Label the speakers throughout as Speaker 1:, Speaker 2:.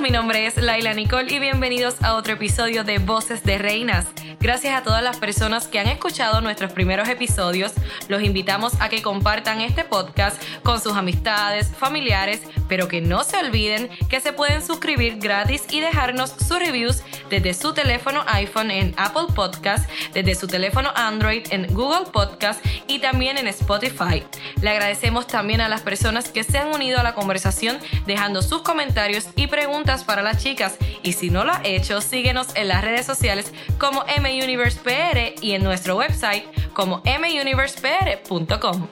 Speaker 1: mi nombre es Laila Nicole y bienvenidos a otro episodio de Voces de Reinas. Gracias a todas las personas que han escuchado nuestros primeros episodios. Los invitamos a que compartan este podcast con sus amistades, familiares, pero que no se olviden que se pueden suscribir gratis y dejarnos sus reviews desde su teléfono iPhone en Apple Podcast, desde su teléfono Android en Google Podcast y también en Spotify. Le agradecemos también a las personas que se han unido a la conversación dejando sus comentarios y preguntas para las chicas. Y si no lo ha hecho, síguenos en las redes sociales como MUniversePR y en nuestro website como muniversepr.com.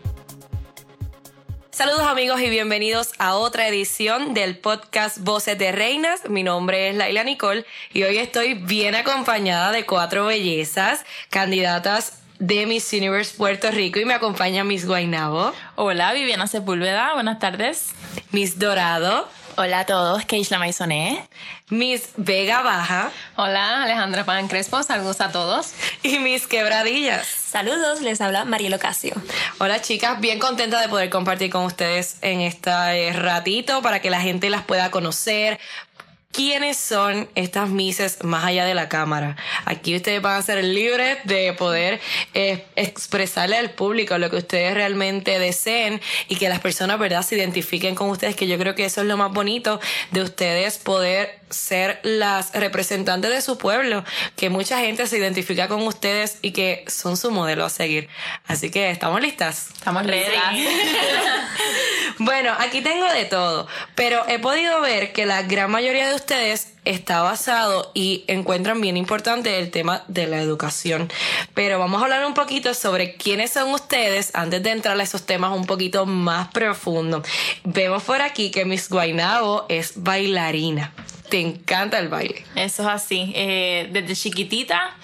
Speaker 1: Saludos amigos y bienvenidos a otra edición del podcast Voces de Reinas. Mi nombre es Laila Nicole y hoy estoy bien acompañada de cuatro bellezas, candidatas de Miss Universe Puerto Rico y me acompaña Miss Guainabo.
Speaker 2: Hola, Viviana Sepúlveda, buenas tardes.
Speaker 1: Miss Dorado.
Speaker 3: Hola a todos, Keishla Maisoné.
Speaker 1: Miss Vega Baja.
Speaker 4: Hola, Alejandra Pan Crespo, saludos a todos.
Speaker 1: Y Miss Quebradillas.
Speaker 3: Saludos, les habla Marielo Casio.
Speaker 1: Hola chicas, bien contenta de poder compartir con ustedes en este ratito para que la gente las pueda conocer, quiénes son estas mises más allá de la cámara. Aquí ustedes van a ser libres de poder eh, expresarle al público lo que ustedes realmente deseen y que las personas, ¿verdad?, se identifiquen con ustedes, que yo creo que eso es lo más bonito de ustedes poder ser las representantes de su pueblo, que mucha gente se identifica con ustedes y que son su modelo a seguir. Así que, ¿estamos listas?
Speaker 2: Estamos listas.
Speaker 1: bueno, aquí tengo de todo, pero he podido ver que la gran mayoría de ustedes está basado y encuentran bien importante el tema de la educación. Pero vamos a hablar un poquito sobre quiénes son ustedes antes de entrar a esos temas un poquito más profundos. Vemos por aquí que Miss Guainabo es bailarina te encanta el baile.
Speaker 2: Eso es así. Eh, desde chiquitita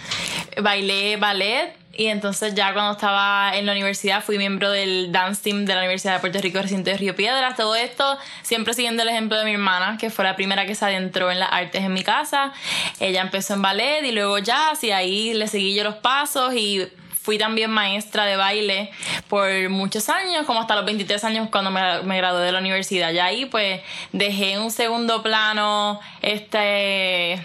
Speaker 2: bailé ballet y entonces ya cuando estaba en la universidad fui miembro del dance team de la Universidad de Puerto Rico, recinto de Río Piedras. Todo esto siempre siguiendo el ejemplo de mi hermana, que fue la primera que se adentró en las artes en mi casa. Ella empezó en ballet y luego jazz y ahí le seguí yo los pasos y fui también maestra de baile por muchos años, como hasta los 23 años cuando me, gradué de la universidad. Y ahí pues dejé un segundo plano este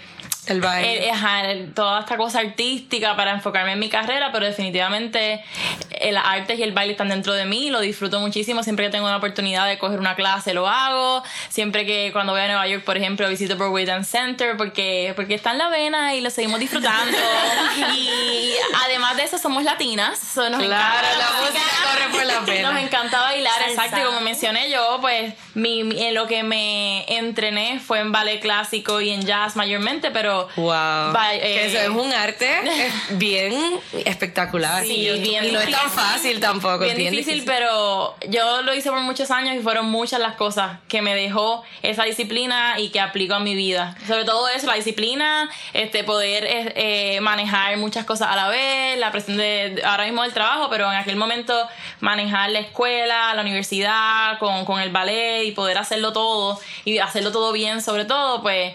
Speaker 1: el baile.
Speaker 2: Eh, toda esta cosa artística para enfocarme en mi carrera, pero definitivamente eh, las artes y el baile están dentro de mí, lo disfruto muchísimo, siempre que tengo una oportunidad de coger una clase lo hago, siempre que cuando voy a Nueva York, por ejemplo, visito Broadway Dance Center porque, porque está en la vena y lo seguimos disfrutando. y además de eso somos latinas,
Speaker 1: claro, la, música, corre por la pena.
Speaker 2: Nos encanta bailar, exacto, y como mencioné yo, pues mi, en lo que me entrené fue en ballet clásico y en jazz mayormente, pero
Speaker 1: Wow. que eso es eh, un arte bien espectacular.
Speaker 2: Sí, bien
Speaker 1: y no es tan fácil tampoco.
Speaker 2: Bien, difícil, pero yo lo hice por muchos años y fueron muchas las cosas que me dejó esa disciplina y que aplico a mi vida. Sobre todo eso, la disciplina, este poder eh, eh, manejar muchas cosas a la vez, la presión de ahora mismo del trabajo, pero en aquel momento manejar la escuela, la universidad, con, con el ballet y poder hacerlo todo y hacerlo todo bien sobre todo, pues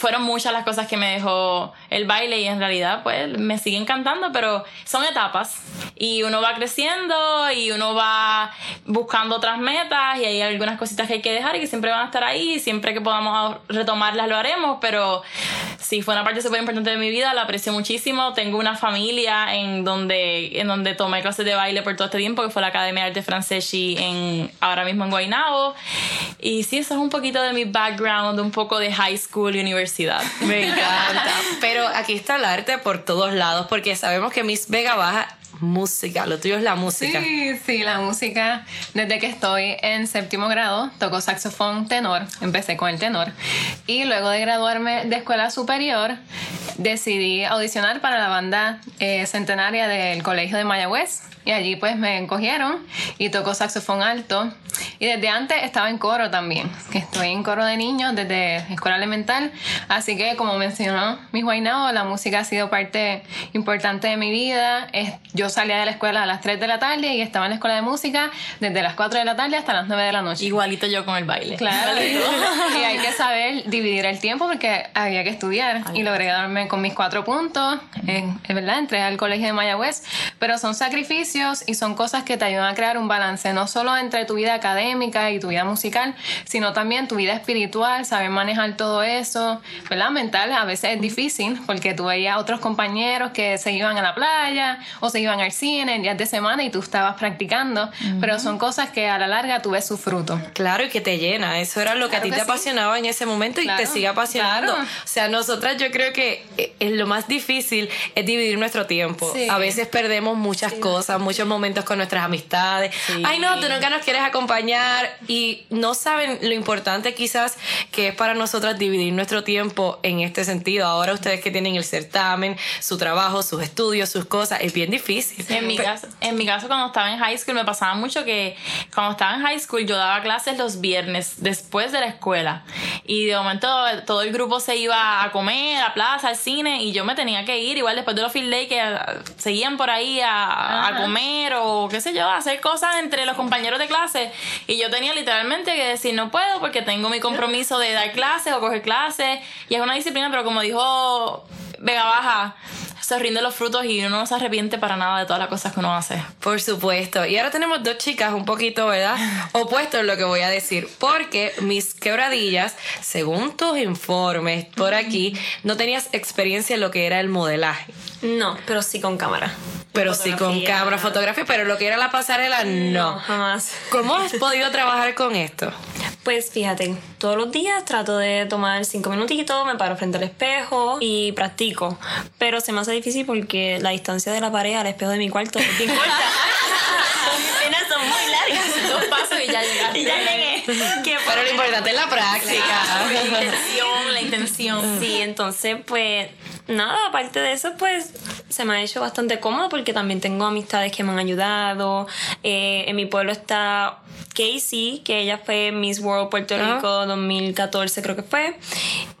Speaker 2: fueron muchas las cosas que me dejó el baile y en realidad pues me sigue encantando, pero son etapas. Y uno va creciendo y uno va buscando otras metas y hay algunas cositas que hay que dejar y que siempre van a estar ahí, siempre que podamos retomarlas lo haremos, pero sí fue una parte súper importante de mi vida, la aprecio muchísimo, tengo una familia en donde, en donde tomé clases de baile por todo este tiempo, que fue la Academia de Arte Francesi en, ahora mismo en Guaynabo. Y sí, eso es un poquito de mi background, un poco de high school,
Speaker 1: me encanta. Pero aquí está el arte por todos lados, porque sabemos que Miss Vega Baja música, lo tuyo es la música.
Speaker 4: Sí, sí, la música. Desde que estoy en séptimo grado, toco saxofón tenor, empecé con el tenor. Y luego de graduarme de escuela superior, decidí audicionar para la banda eh, centenaria del Colegio de Mayagüez y allí pues me encogieron y tocó saxofón alto. Y desde antes estaba en coro también, que estoy en coro de niños desde escuela elemental. Así que como mencionó mi Guaynao, la música ha sido parte importante de mi vida. Yo salía de la escuela a las 3 de la tarde y estaba en la escuela de música desde las 4 de la tarde hasta las 9 de la noche.
Speaker 2: Igualito yo con el baile.
Speaker 4: Claro. y hay que saber dividir el tiempo porque había que estudiar y logré darme con mis cuatro puntos, en, en verdad, entré al colegio de Mayagüez, pero son sacrificios y son cosas que te ayudan a crear un balance, no solo entre tu vida académica y tu vida musical, sino también tu vida espiritual, saber manejar todo eso, ¿verdad? Mental a veces es difícil porque tú veías a otros compañeros que se iban a la playa o se iban al cine en días de semana y tú estabas practicando, pero son cosas que a la larga tú ves su fruto.
Speaker 1: Claro, y que te llena. Eso era lo que a
Speaker 4: Claro
Speaker 1: ti
Speaker 4: que
Speaker 1: te
Speaker 4: sí.
Speaker 1: apasionaba en ese momento y
Speaker 4: Claro,
Speaker 1: te sigue apasionando.
Speaker 4: claro.
Speaker 1: O sea, nosotras yo creo que eh, eh, lo más difícil es dividir nuestro tiempo.
Speaker 4: Sí.
Speaker 1: A veces perdemos muchas cosas, muchos momentos con nuestras amistades.
Speaker 2: Sí.
Speaker 1: Ay, no, tú nunca nos quieres acompañar y no saben lo importante quizás que es para nosotras dividir nuestro tiempo en este sentido. Ahora ustedes que tienen el certamen, su trabajo, sus estudios, sus cosas, es bien difícil.
Speaker 2: En mi, caso, en mi caso, cuando estaba en high school, me pasaba mucho que cuando estaba en high school yo daba clases los viernes después de la escuela. Y de momento todo el grupo se iba a comer, a plaza, al cine, y yo me tenía que ir, igual después de los field day que eh, seguían por ahí a, a comer o qué sé yo, a hacer cosas entre los compañeros de clase. Y yo tenía literalmente que decir, no puedo porque tengo mi compromiso de dar clases o coger clases. Y es una disciplina, pero como dijo Vega Baja, se rinde los frutos y uno no se arrepiente para nada de todas las cosas que uno hace.
Speaker 1: Por supuesto. Y ahora tenemos dos chicas un poquito, ¿verdad? Opuestos en lo que voy a decir. Porque mis quebradillas, según tus informes por aquí, no tenías experiencia en lo que era el modelaje.
Speaker 3: No, pero sí con cámara.
Speaker 1: Pero sí con cámara, fotografía, pero lo que era la pasarela, no.
Speaker 3: jamás.
Speaker 1: ¿Cómo has podido trabajar con esto?
Speaker 3: Pues fíjate, todos los días trato de tomar cinco minutitos, me paro frente al espejo y practico. Pero se me hace difícil porque la distancia de la pared al espejo de mi cuarto es bien corta. Mis piernas son muy largas.
Speaker 2: Dos pasos y ya llegaste.
Speaker 3: Y ya llegué.
Speaker 1: Pero lo importante es la práctica.
Speaker 2: La intención, la intención.
Speaker 3: Sí, entonces pues nada, aparte de eso pues se me ha hecho bastante cómodo porque también tengo amistades que me han ayudado. Eh, en mi pueblo está Casey, que ella fue Miss World Puerto
Speaker 1: Ah.
Speaker 3: Rico 2014 creo que fue.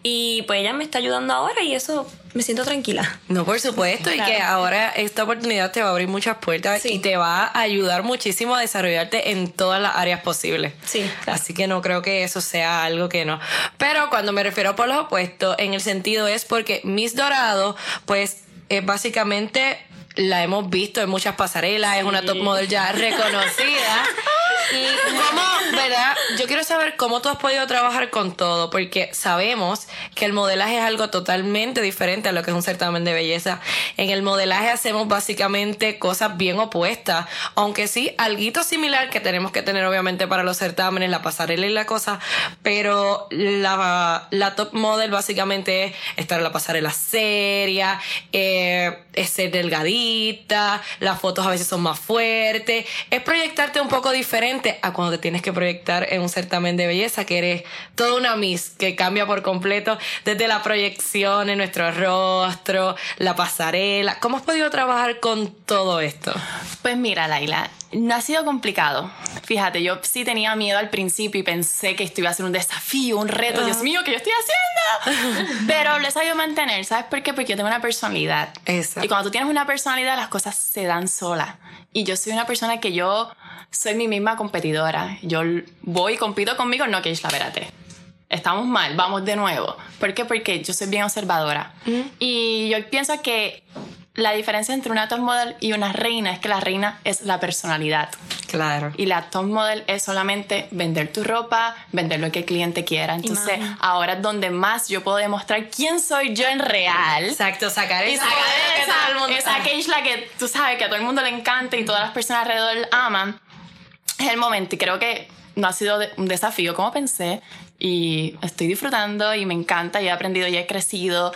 Speaker 3: Y pues ella me está ayudando ahora y eso me siento tranquila.
Speaker 1: No, por supuesto, y que ahora esta oportunidad te va a abrir muchas puertas
Speaker 3: Sí.
Speaker 1: y te va a ayudar muchísimo a desarrollarte en todas las áreas posibles.
Speaker 3: Sí, claro.
Speaker 1: Así que no creo que eso sea algo que no. Pero cuando me refiero por los opuestos, en el sentido es porque Miss Dorado, pues es básicamente la hemos visto en muchas pasarelas, es una top model ya reconocida. Y cómo, ¿verdad? Yo quiero saber cómo tú has podido trabajar con todo, porque sabemos que el modelaje es algo totalmente diferente a lo que es un certamen de belleza. En el modelaje hacemos básicamente cosas bien opuestas, aunque sí, algo similar que tenemos que tener obviamente para los certámenes, la pasarela y la cosa, pero la, la top model básicamente es estar en la pasarela seria, eh, es ser delgadita, las fotos a veces son más fuertes, es proyectarte un poco diferente a cuando te tienes que proyectar en un certamen de belleza, que eres toda una Miss que cambia por completo desde la proyección en nuestro rostro, la pasarela. ¿Cómo has podido trabajar con todo esto?
Speaker 5: Pues mira, Laila, no ha sido complicado. Fíjate, yo sí tenía miedo al principio y pensé que esto iba a ser un desafío, un reto. Dios mío, ¿qué yo estoy haciendo? Pero lo he sabido mantener. ¿Sabes por qué? Porque yo tengo una personalidad.
Speaker 1: Exacto.
Speaker 5: Y cuando tú tienes una personalidad, las cosas se dan solas. Y yo soy una persona que yo soy mi misma competidora. Yo voy y compito conmigo, no que la verate. Estamos mal, vamos de nuevo. ¿Por qué? Porque yo soy bien observadora. Y yo pienso que la diferencia entre una top model y una reina es que la reina es la personalidad.
Speaker 1: Claro.
Speaker 5: Y la top model es solamente vender tu ropa, vender lo que el cliente quiera. Entonces,
Speaker 3: Imagen.
Speaker 5: ahora es donde más yo puedo demostrar quién soy yo en real.
Speaker 1: Exacto, sacar
Speaker 5: Y
Speaker 1: esa,
Speaker 5: sacar esa,
Speaker 1: el mundo-
Speaker 5: esa que tú sabes que a todo el mundo le encanta y todas las personas alrededor aman. Es el momento y creo que no ha sido un desafío como pensé y estoy disfrutando y me encanta y he aprendido y he crecido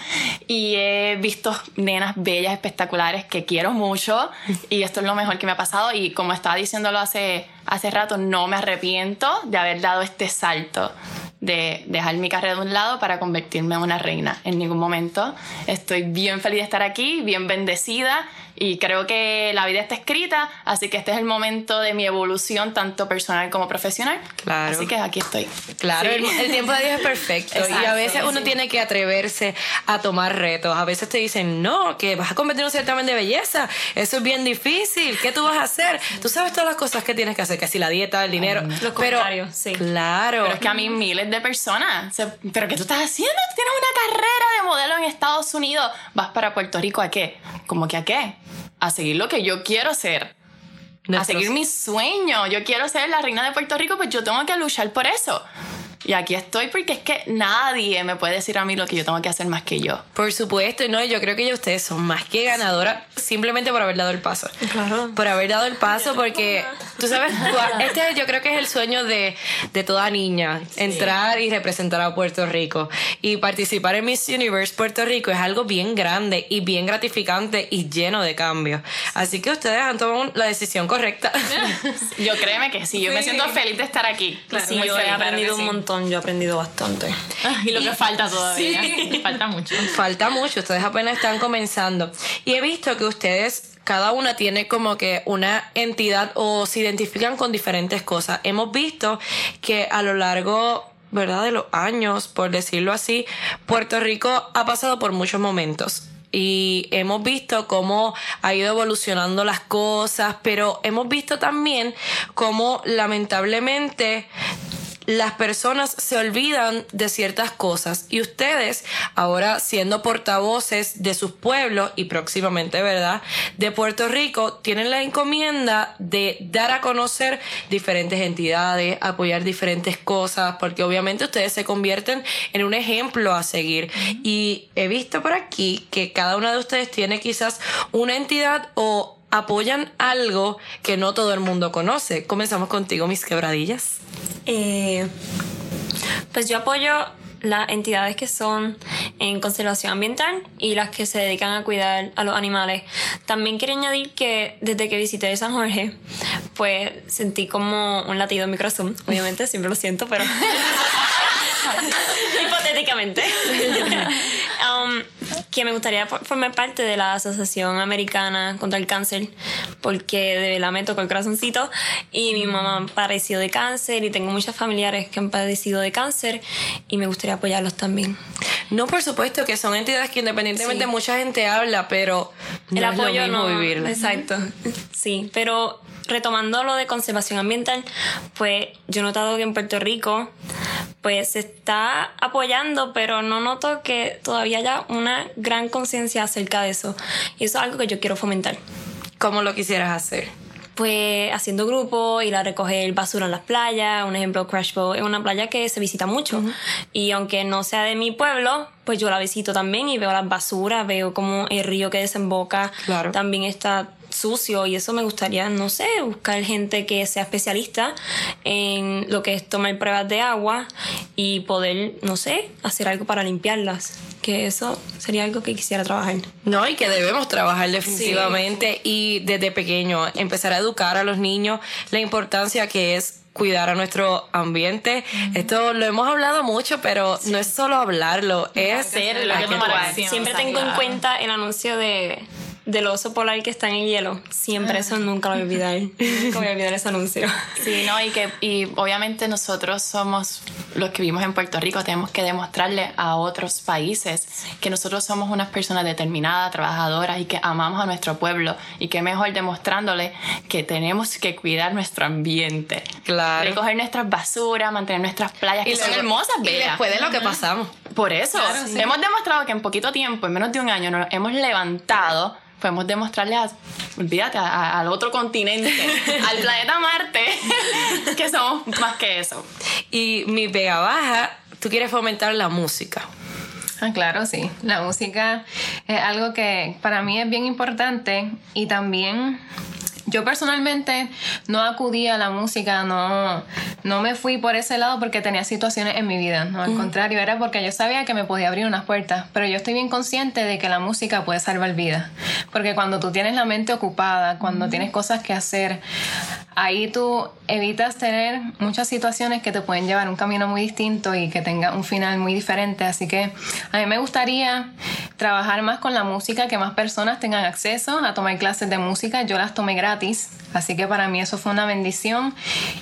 Speaker 5: y he visto nenas bellas, espectaculares que quiero mucho y esto es lo mejor que me ha pasado y como estaba diciéndolo hace, hace rato, no me arrepiento de haber dado este salto de dejar mi carrera de un lado para convertirme en una reina. En ningún momento estoy bien feliz de estar aquí, bien bendecida y creo que la vida está escrita, así que este es el momento de mi evolución tanto personal como profesional.
Speaker 1: Claro.
Speaker 5: Así que aquí estoy.
Speaker 1: Claro,
Speaker 5: Sí.
Speaker 1: el, el tiempo de Dios es perfecto y a
Speaker 5: Exacto,
Speaker 1: veces uno
Speaker 5: sí.
Speaker 1: tiene que atreverse a tomar retos. A veces te dicen, no, que vas a competir en un certamen de belleza, eso es bien difícil, ¿qué tú vas a hacer? Tú sabes todas las cosas que tienes que hacer, que si la dieta, el dinero.
Speaker 3: Los
Speaker 1: pero,
Speaker 3: comentarios, sí.
Speaker 1: Claro.
Speaker 5: Pero es que a mí miles de personas. ¿Pero qué tú estás haciendo? Tienes una carrera de modelo en Estados Unidos. ¿Vas para Puerto Rico a qué? ¿Cómo que a qué? A seguir lo que yo quiero ser. A seguir mi sueño. Yo quiero ser la reina de Puerto Rico, pues yo tengo que luchar por eso. Y aquí estoy porque es que nadie me puede decir a mí lo que yo tengo que hacer más que yo.
Speaker 1: Por supuesto, no, yo creo que ya ustedes son más que ganadoras simplemente por haber dado el paso.
Speaker 3: Claro.
Speaker 1: Por haber dado el paso, porque tú sabes, este yo creo que es el sueño de, de toda niña, entrar y representar a Puerto Rico. Y participar en Miss Universe Puerto Rico es algo bien grande y bien gratificante y lleno de cambios. Así que ustedes han tomado la decisión correcta.
Speaker 5: Yo créeme que sí, yo me
Speaker 4: Sí.
Speaker 5: siento feliz de estar aquí.
Speaker 3: sí,
Speaker 5: Muy
Speaker 3: yo he aprendido
Speaker 4: que
Speaker 3: un
Speaker 4: sí.
Speaker 3: montón, yo he aprendido bastante.
Speaker 5: Y lo que falta todavía. Falta mucho.
Speaker 1: Falta mucho, ustedes apenas están comenzando. Y he visto que ustedes, cada una tiene como que una entidad o se identifican con diferentes cosas. Hemos visto que a lo largo, ¿verdad?, de los años, por decirlo así, Puerto Rico ha pasado por muchos momentos. Y hemos visto cómo ha ido evolucionando las cosas, pero hemos visto también cómo lamentablemente las personas se olvidan de ciertas cosas y ustedes ahora siendo portavoces de sus pueblos y próximamente, ¿verdad? De Puerto Rico, tienen la encomienda de dar a conocer diferentes entidades, apoyar diferentes cosas, porque obviamente ustedes se convierten en un ejemplo a seguir. Y he visto por aquí que cada una de ustedes tiene quizás una entidad o apoyan algo que no todo el mundo conoce. Comenzamos contigo, mis quebradillas.
Speaker 3: Eh, pues yo apoyo las entidades que son en conservación ambiental y las que se dedican a cuidar a los animales. También quiero añadir que desde que visité San Jorge, pues sentí como un latido en mi corazón. Obviamente, siempre lo siento, pero hipotéticamente. Um, que me gustaría for- formar parte de la Asociación Americana contra el Cáncer, porque de verdad me tocó el corazoncito y mi mamá padeció de cáncer y tengo muchos familiares que han padecido de cáncer y me gustaría apoyarlos también.
Speaker 1: No, por supuesto que son entidades que independientemente
Speaker 3: Sí.
Speaker 1: mucha gente habla, pero no
Speaker 3: el
Speaker 1: es
Speaker 3: apoyo
Speaker 1: lo mismo
Speaker 3: no
Speaker 1: vivirlo.
Speaker 3: exacto sí pero retomando lo de conservación ambiental pues yo he notado que en Puerto Rico pues se está apoyando pero no noto que todavía haya una gran conciencia acerca de eso. Y eso es algo que yo quiero fomentar.
Speaker 1: ¿Cómo lo quisieras hacer?
Speaker 3: pues haciendo grupo, ir a recoger basura en las playas, un ejemplo, Crash Boat es una playa que se visita mucho. Y aunque no sea de mi pueblo, pues yo la visito también y veo las basuras, veo como el río que desemboca
Speaker 1: Claro.
Speaker 3: también está sucio y eso me gustaría, no sé, buscar gente que sea especialista en lo que es tomar pruebas de agua y poder, no sé, hacer algo para limpiarlas, que eso sería algo que quisiera trabajar.
Speaker 1: No, y que debemos trabajar definitivamente y desde pequeño empezar a educar a los niños la importancia que es cuidar a nuestro ambiente. Esto lo hemos hablado mucho, pero no es solo hablarlo, es
Speaker 5: hacerlo.
Speaker 3: Siempre tengo en cuenta el anuncio de del oso polar que está en el hielo. Siempre eso nunca lo voy a olvidar. Nunca voy a olvidar ese anuncio.
Speaker 5: Sí, no, y que y obviamente nosotros somos los que vivimos en Puerto Rico, tenemos que demostrarle a otros países que nosotros somos unas personas determinadas, trabajadoras y que amamos a nuestro pueblo y que mejor demostrándole que tenemos que cuidar nuestro ambiente.
Speaker 1: Claro.
Speaker 5: Recoger nuestras basuras, mantener nuestras playas que son hermosas,
Speaker 1: Y
Speaker 5: bellas.
Speaker 1: después de lo que pasamos.
Speaker 5: Por eso,
Speaker 4: Claro, sí.
Speaker 5: hemos demostrado que en poquito tiempo, en menos de un año, nos hemos levantado. Podemos demostrarle a, olvídate, a- a- al otro continente, al planeta Marte, que somos más que eso.
Speaker 1: Y mi pega baja, tú quieres fomentar la música.
Speaker 4: Ah, claro, sí. La música es algo que para mí es bien importante y también yo personalmente no acudí a la música, no, no me fui por ese lado porque tenía situaciones en mi vida, no, al contrario, era porque yo sabía que me podía abrir unas puertas, pero yo estoy bien consciente de que la música puede salvar vidas, porque cuando tú tienes la mente ocupada, cuando tienes cosas que hacer, ahí tú evitas tener muchas situaciones que te pueden llevar un camino muy distinto y que tenga un final muy diferente. Así que a mí me gustaría trabajar más con la música, que más personas tengan acceso a tomar clases de música. Yo las tomé gratis, así que para mí eso fue una bendición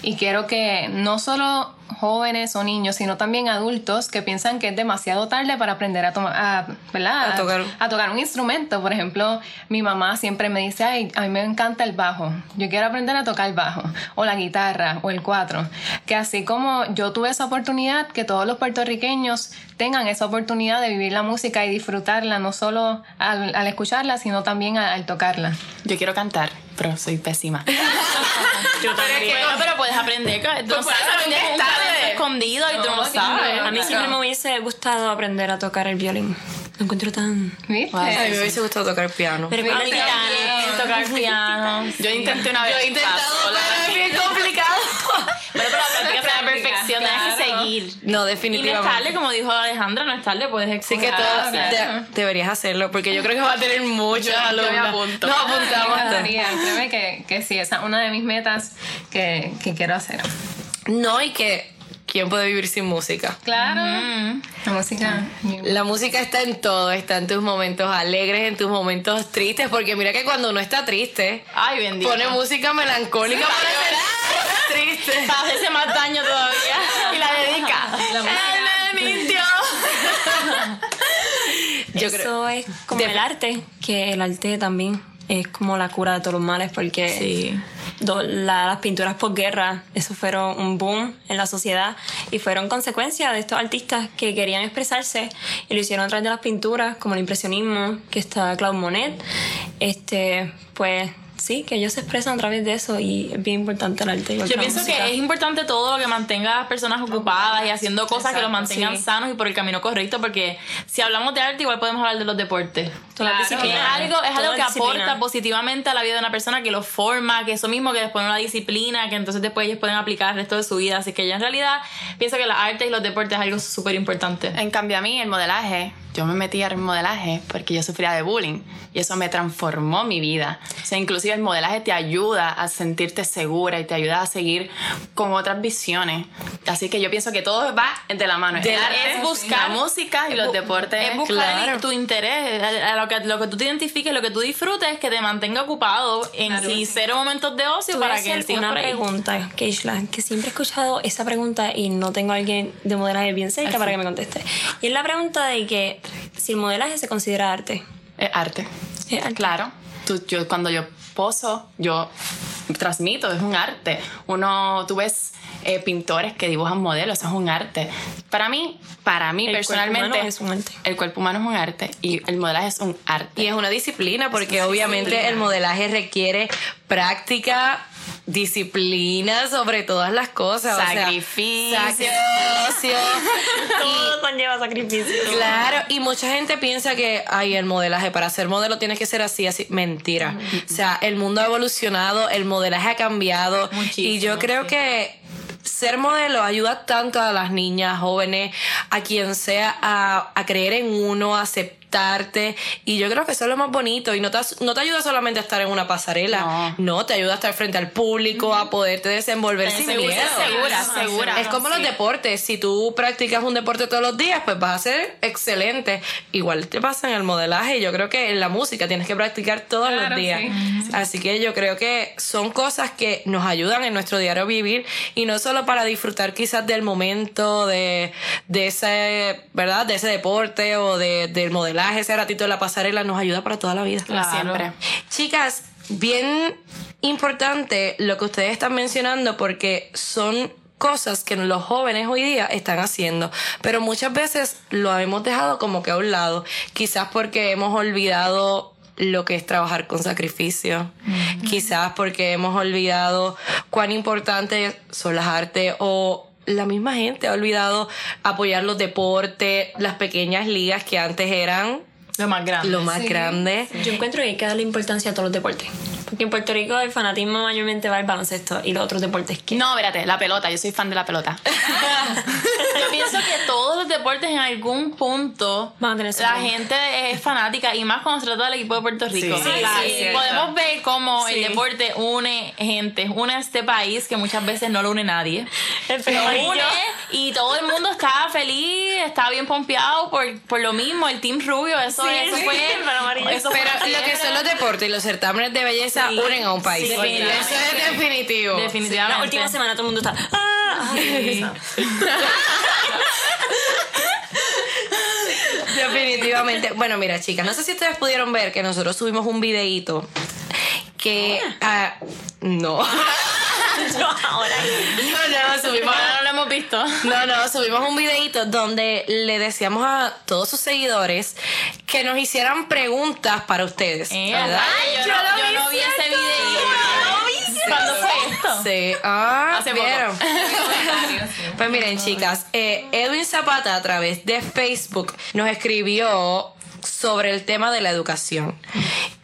Speaker 4: y quiero que no solo jóvenes o niños, sino también adultos que piensan que es demasiado tarde para aprender a tomar, a, ¿verdad?
Speaker 1: A tocar.
Speaker 4: a tocar un instrumento. Por ejemplo, mi mamá siempre me dice, ay, a mí me encanta el bajo. Yo quiero aprender a tocar bajo. bajo, o la guitarra, o el cuatro. Que así como yo tuve esa oportunidad, que todos los puertorriqueños tengan esa oportunidad de vivir la música y disfrutarla, no solo al, al escucharla, sino también al, al tocarla.
Speaker 5: Yo quiero cantar, pero soy pésima.
Speaker 3: Yo también.
Speaker 2: Bueno, pero puedes aprender. Tú no
Speaker 5: Pues
Speaker 2: sabes,
Speaker 5: puedes
Speaker 2: aprender
Speaker 5: tarde.
Speaker 2: talento escondido y tú no lo
Speaker 4: No,
Speaker 2: sabes.
Speaker 4: no,
Speaker 3: A mí siempre me hubiese gustado aprender a tocar el violín. Lo encuentro tan...
Speaker 4: ¿Viste?
Speaker 1: A mí me hubiese gustado tocar piano.
Speaker 3: Pero
Speaker 2: A mí tocar piano.
Speaker 5: Yo intenté una vez.
Speaker 2: Yo he intentado, pero es bien complicado. Bueno, pero la práctica es la perfección, tienes que
Speaker 4: Claro.
Speaker 2: seguir.
Speaker 1: No,
Speaker 2: Y no es
Speaker 1: definitivamente.
Speaker 2: tarde, como dijo Alejandra, no es tarde, puedes
Speaker 1: Sí que todo,
Speaker 4: claro.
Speaker 1: de- deberías hacerlo porque yo creo que va a tener muchos alumnos.
Speaker 5: apunto.
Speaker 1: Nos apuntamos.
Speaker 4: créeme que, que sí, esa es una de mis metas que, que quiero hacer.
Speaker 1: No, y que ¿quién puede vivir sin música?
Speaker 4: Claro, la música.
Speaker 1: La música está en todo, está en tus momentos alegres, en tus momentos tristes, porque mira que cuando uno está triste,
Speaker 2: Ay, bendito.
Speaker 1: pone música melancólica para ser triste.
Speaker 2: Para hacerse más daño todavía. Y la dedica.
Speaker 4: La
Speaker 2: Él me mintió.
Speaker 1: Yo
Speaker 3: Eso
Speaker 1: creo.
Speaker 3: es como
Speaker 1: De-
Speaker 3: el arte, que el arte también es como la cura de todos los males porque
Speaker 2: Sí.
Speaker 3: do- la- las pinturas posguerra, eso fueron un boom en la sociedad y fueron consecuencia de estos artistas que querían expresarse y lo hicieron a través de las pinturas, como el impresionismo, que está Claude Monet. Este, pues sí, que ellos se expresan a través de eso y es bien importante el arte.
Speaker 2: Yo pienso
Speaker 3: música.
Speaker 2: que es importante todo lo que mantenga a las personas ocupadas y haciendo cosas que los mantengan
Speaker 3: sí.
Speaker 2: sanos y por el camino correcto, porque si hablamos de arte, igual podemos hablar de los deportes.
Speaker 4: Claro.
Speaker 2: Es algo, es algo que aporta positivamente a la vida de una persona, que lo forma, que eso mismo, que después una disciplina, que entonces después ellos pueden aplicar el resto de su vida. Así que yo en realidad pienso que la arte y los deportes es algo súper importante.
Speaker 5: En cambio a mí el modelaje, yo me metí al modelaje porque yo sufría de bullying y eso me transformó mi vida. O sea, inclusive el modelaje te ayuda a sentirte segura y te ayuda a seguir con otras visiones. Así que yo pienso que todo va de la mano.
Speaker 2: De- es buscar-
Speaker 5: la música y los deportes.
Speaker 2: Es buscar
Speaker 1: Claro.
Speaker 2: tu interés, a, a lo, que, lo que tú te identifiques, lo que tú disfrutes, que te mantenga ocupado en
Speaker 4: Claro.
Speaker 2: sí, cero momentos de ocio para que
Speaker 3: hacer una
Speaker 2: por ahí.
Speaker 3: pregunta, Keishla, que siempre he escuchado esa pregunta y no tengo a alguien de modelaje bien cerca para que me conteste. Y es la pregunta de que si el modelaje se considera arte.
Speaker 5: Es arte.
Speaker 3: Es arte.
Speaker 5: Claro. Tú- yo, cuando yo poso, yo transmito, es un arte. Uno, tú ves eh, pintores que dibujan modelos, eso es un arte. Para mí, para mí
Speaker 3: El cuerpo
Speaker 5: personalmente,
Speaker 3: humano es un arte.
Speaker 5: el cuerpo humano es un arte y el modelaje es un arte.
Speaker 1: Y es una disciplina porque obviamente el modelaje requiere práctica, disciplina sobre todas las cosas. o sea,
Speaker 5: Sacrificio.
Speaker 1: sacrificio.
Speaker 3: Todo conlleva sacrificio.
Speaker 1: Claro, y mucha gente piensa que, ay, el modelaje, para ser modelo tienes que ser así, así. Mentira. O sea, el mundo ha evolucionado, el modelaje ha cambiado. y yo
Speaker 2: Muchísimo,
Speaker 1: creo
Speaker 2: sí.
Speaker 1: que ser modelo ayuda tanto a las niñas, jóvenes, a quien sea, a, creer en uno, a aceptarte. Y yo creo que eso es lo más bonito. Y no te, no te ayuda solamente a estar en una pasarela. No, te ayuda a estar frente al público, a poderte desenvolver sin
Speaker 2: Segura,
Speaker 1: miedo.
Speaker 5: segura, segura.
Speaker 1: Es como los deportes. Si tú practicas un deporte todos los días, pues vas a ser excelente. Igual te pasa en el modelaje. Yo creo que en la música tienes que practicar todos
Speaker 4: Claro,
Speaker 1: los días.
Speaker 4: sí.
Speaker 1: Así que yo creo que son cosas que nos ayudan en nuestro diario vivir y no solo para disfrutar quizás del momento de, de ese, ¿verdad? De ese deporte o de, del modelaje, ese ratito de la pasarela, nos ayuda para toda la vida.
Speaker 5: Para siempre.
Speaker 1: Chicas, bien importante lo que ustedes están mencionando porque son cosas que los jóvenes hoy día están haciendo, pero muchas veces lo hemos dejado como que a un lado, quizás porque hemos olvidado lo que es trabajar con sacrificio, quizás porque hemos olvidado cuán importantes son las artes o la misma gente ha olvidado apoyar los deportes, las pequeñas ligas que antes eran
Speaker 2: Lo más grande.
Speaker 1: lo más
Speaker 4: Sí.
Speaker 1: grande.
Speaker 3: Yo encuentro que hay que darle importancia a todos los deportes. Porque en Puerto Rico el fanatismo mayormente va al baloncesto y los otros deportes que...
Speaker 5: No, espérate, la pelota, yo soy fan de la pelota.
Speaker 2: Yo pienso que todos los deportes en algún punto
Speaker 3: Van a tener su
Speaker 2: la gente es fanática y más cuando se trata del equipo de Puerto Rico.
Speaker 5: Sí,
Speaker 2: Sí,
Speaker 5: sí.
Speaker 2: Podemos ver cómo
Speaker 3: Sí.
Speaker 2: el deporte une gente, une a este país que muchas veces no lo une nadie.
Speaker 3: El
Speaker 2: Lo une y todo el mundo está feliz, está bien pompeado por, por lo mismo, el Team Rubio, eso,
Speaker 3: Sí,
Speaker 2: eso
Speaker 3: sí,
Speaker 2: fue...
Speaker 3: amarillo.
Speaker 2: Eso fue
Speaker 1: Pero lo que son los deportes y los certámenes de belleza
Speaker 2: Sí.
Speaker 1: unen a un país.
Speaker 2: Sí,
Speaker 1: Eso
Speaker 2: definitivamente.
Speaker 1: es definitivo.
Speaker 2: Definitivamente.
Speaker 3: La última semana todo el mundo está... "Ah, ay".
Speaker 1: Definitivamente. Bueno, mira, chicas, no sé si ustedes pudieron ver que nosotros subimos un videíto que ah, no.
Speaker 3: Yo ahora.
Speaker 5: No, no, subimos, ahora no lo hemos visto.
Speaker 1: No, no, subimos un videito donde le decíamos a todos sus seguidores que nos hicieran preguntas para ustedes.
Speaker 2: Eh,
Speaker 1: ¿verdad?
Speaker 2: ay, yo, no, yo no vi ese video. ¿Cuándo fue esto?
Speaker 1: Sí, ah,
Speaker 2: Hace poco.
Speaker 1: vieron. Pues miren, chicas, eh, Edwin Zapata a través de Facebook nos escribió sobre el tema de la educación.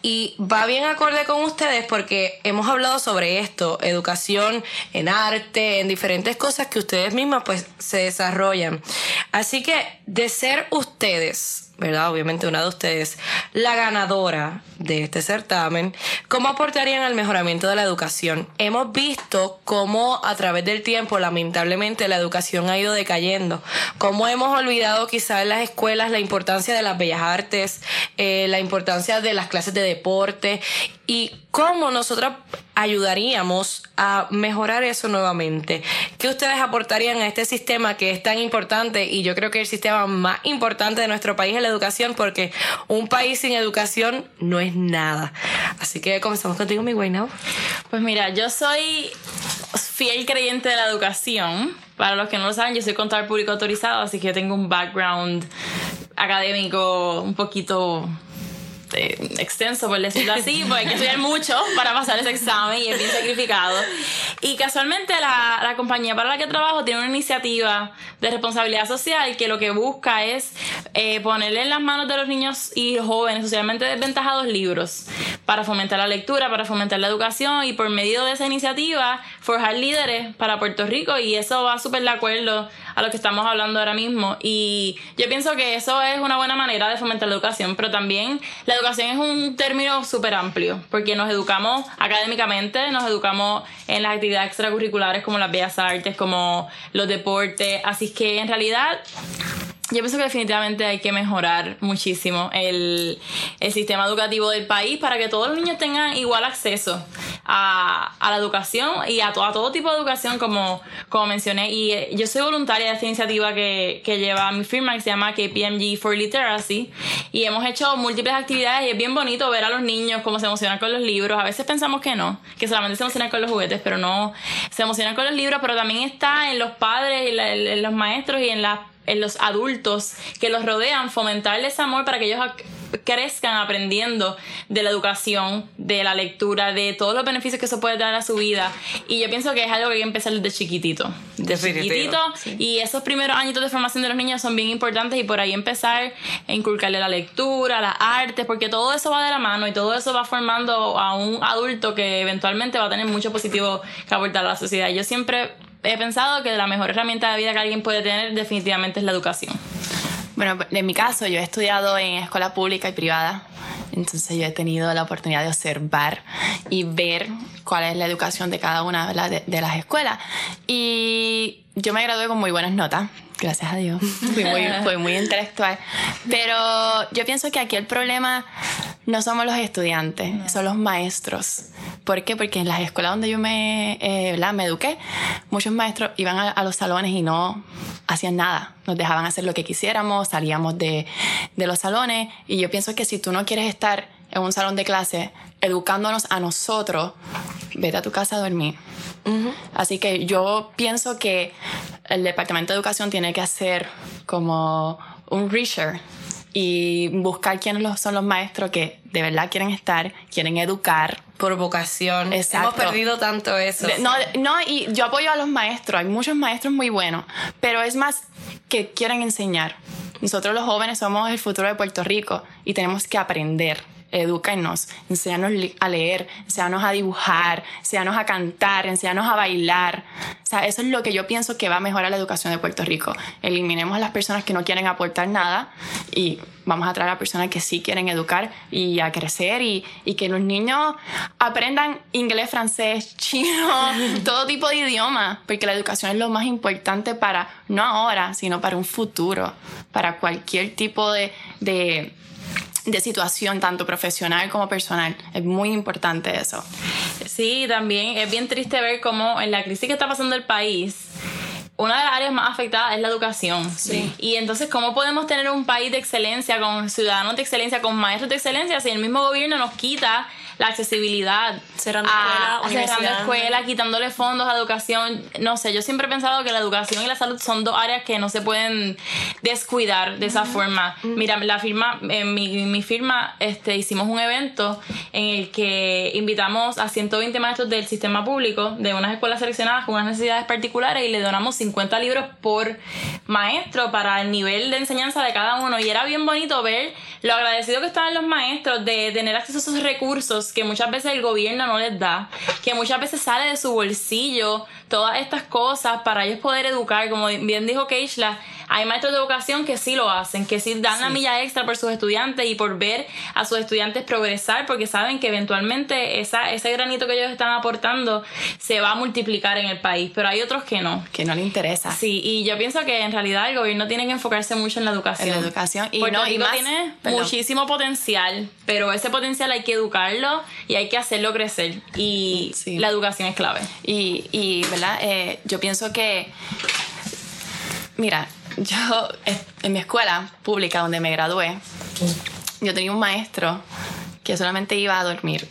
Speaker 1: Y va bien acorde con ustedes porque hemos hablado sobre esto, educación en arte, en diferentes cosas que ustedes mismas pues se desarrollan. Así que de ser ustedes, ¿verdad? Obviamente una de ustedes, la ganadora de este certamen, ¿cómo aportarían al mejoramiento de la educación? Hemos visto cómo a través del tiempo, lamentablemente, la educación ha ido decayendo, cómo hemos olvidado quizás en las escuelas la importancia de las bellas artes, eh, la importancia de las clases de deporte y cómo nosotras ayudaríamos a mejorar eso nuevamente. ¿Qué ustedes aportarían a este sistema que es tan importante y yo creo que el sistema más importante de nuestro país es la educación porque un país sin educación no es nada. Así que comenzamos contigo, mi güey, ¿no?
Speaker 2: Pues mira, yo soy fiel creyente de la educación. Para los que no lo saben, yo soy contador público autorizado, así que yo tengo un background académico un poquito eh, extenso, por decirlo así, porque hay que estudiar mucho para pasar ese examen y es bien sacrificado. Y casualmente la, la compañía para la que trabajo tiene una iniciativa de responsabilidad social que lo que busca es eh, ponerle en las manos de los niños y jóvenes socialmente desventajados libros para fomentar la lectura, para fomentar la educación y por medio de esa iniciativa forjar líderes para Puerto Rico y eso va súper de acuerdo a lo que estamos hablando ahora mismo. Y yo pienso que eso es una buena manera de fomentar la educación, pero también la educación es un término súper amplio porque nos educamos académicamente, nos educamos en las actividades extracurriculares como las bellas artes, como los deportes, así que en realidad yo pienso que definitivamente hay que mejorar muchísimo el, el sistema educativo del país para que todos los niños tengan igual acceso a, a la educación y a, to- a todo tipo de educación como, como mencioné. Y eh, yo soy voluntaria de esta iniciativa que, que lleva mi firma que se llama KPMG for Literacy y hemos hecho múltiples actividades y es bien bonito ver a los niños cómo se emocionan con los libros. A veces pensamos que no, que solamente se emocionan con los juguetes, pero no, se emocionan con los libros, pero también está en los padres, y en los maestros y en las en los adultos que los rodean, fomentarles amor para que ellos crezcan aprendiendo de la educación, de la lectura, de todos los beneficios que eso puede dar a su vida. Y yo pienso que es algo que hay que empezar desde chiquitito. Desde chiquitito. Y esos primeros añitos de formación de los niños son bien importantes y por ahí empezar a inculcarle la lectura, las artes, porque todo eso va de la mano y todo eso va formando a un adulto que eventualmente va a tener mucho positivo que aportar a la sociedad. Yo siempre he pensado que la mejor herramienta de vida que alguien puede tener definitivamente es la educación.
Speaker 5: Bueno, en mi caso, yo he estudiado en escuela pública y privada. Entonces yo he tenido la oportunidad de observar y ver cuál es la educación de cada una de, de las escuelas. Y yo me gradué con muy buenas notas, gracias a Dios. Fui muy, fui muy intelectual. Pero yo pienso que aquí el problema no somos los estudiantes, son los maestros. ¿Por qué? Porque en las escuelas donde yo me, eh, ¿verdad? me eduqué, muchos maestros iban a, a los salones y no hacían nada. Nos dejaban hacer lo que quisiéramos, salíamos de, de los salones. Y yo pienso que si tú no quieres estar en un salón de clase educándonos a nosotros, vete a tu casa a dormir. Así que yo pienso que el Departamento de Educación tiene que hacer como un research y buscar quiénes son los maestros que de verdad quieren estar, quieren educar.
Speaker 1: Por vocación.
Speaker 5: Exacto.
Speaker 1: Hemos perdido tanto eso.
Speaker 5: De- No, no, y yo apoyo a los maestros, hay muchos maestros muy buenos, pero es más que quieren enseñar. Nosotros los jóvenes somos el futuro de Puerto Rico y tenemos que aprender. Edúcanos, enséñanos a leer, enséñanos a dibujar, enséñanos a cantar, enséñanos a bailar. O sea, eso es lo que yo pienso que va a mejorar la educación de Puerto Rico. Eliminemos a las personas que no quieren aportar nada y vamos a traer a personas que sí quieren educar y a crecer y, y que los niños aprendan inglés, francés, chino, todo tipo de idioma, porque la educación es lo más importante para, no ahora, sino para un futuro, para cualquier tipo de, de, de situación, tanto profesional como personal. Es muy importante eso.
Speaker 2: Sí, también es bien triste ver cómo en la crisis que está pasando el país, una de las áreas más afectadas es la educación.
Speaker 3: Sí.
Speaker 2: Y entonces, ¿cómo podemos tener un país de excelencia, con ciudadanos de excelencia, con maestros de excelencia, si el mismo gobierno nos quita la accesibilidad?
Speaker 3: Cerrando
Speaker 2: a-
Speaker 3: escuela,
Speaker 2: a cerrando escuela, quitándole fondos a educación. No sé, yo siempre he pensado que la educación y la salud son dos áreas que no se pueden descuidar de esa forma. Mira, la firma, en mi, mi firma, este, hicimos un evento en el que invitamos a 120 maestros del sistema público de unas escuelas seleccionadas con unas necesidades particulares y le donamos 50 libros por maestro para el nivel de enseñanza de cada uno. Y era bien bonito ver lo agradecido que estaban los maestros de tener acceso a esos recursos que muchas veces el gobierno no les da, que muchas veces sale de su bolsillo todas estas cosas para ellos poder educar. Como bien dijo Keishla, hay maestros de educación que sí lo hacen, que sí dan la milla extra por sus estudiantes y por ver a sus estudiantes progresar, porque saben que eventualmente esa, ese granito que ellos están aportando se va a multiplicar en el país, pero hay otros que no.
Speaker 5: Que no le interesa.
Speaker 2: Sí, y yo pienso que en realidad el gobierno tiene que enfocarse mucho en la educación.
Speaker 5: En la educación. Y
Speaker 2: Puerto
Speaker 5: no, y
Speaker 2: Rico
Speaker 5: más-
Speaker 2: tiene
Speaker 5: perdón.
Speaker 2: muchísimo potencial, pero ese potencial hay que educarlo y hay que hacerlo crecer. Y
Speaker 5: Sí.
Speaker 2: la educación es clave.
Speaker 5: Y, y ¿verdad? Eh, yo pienso que, mira, yo eh, en mi escuela pública donde me gradué, yo tenía un maestro que solamente iba a dormir.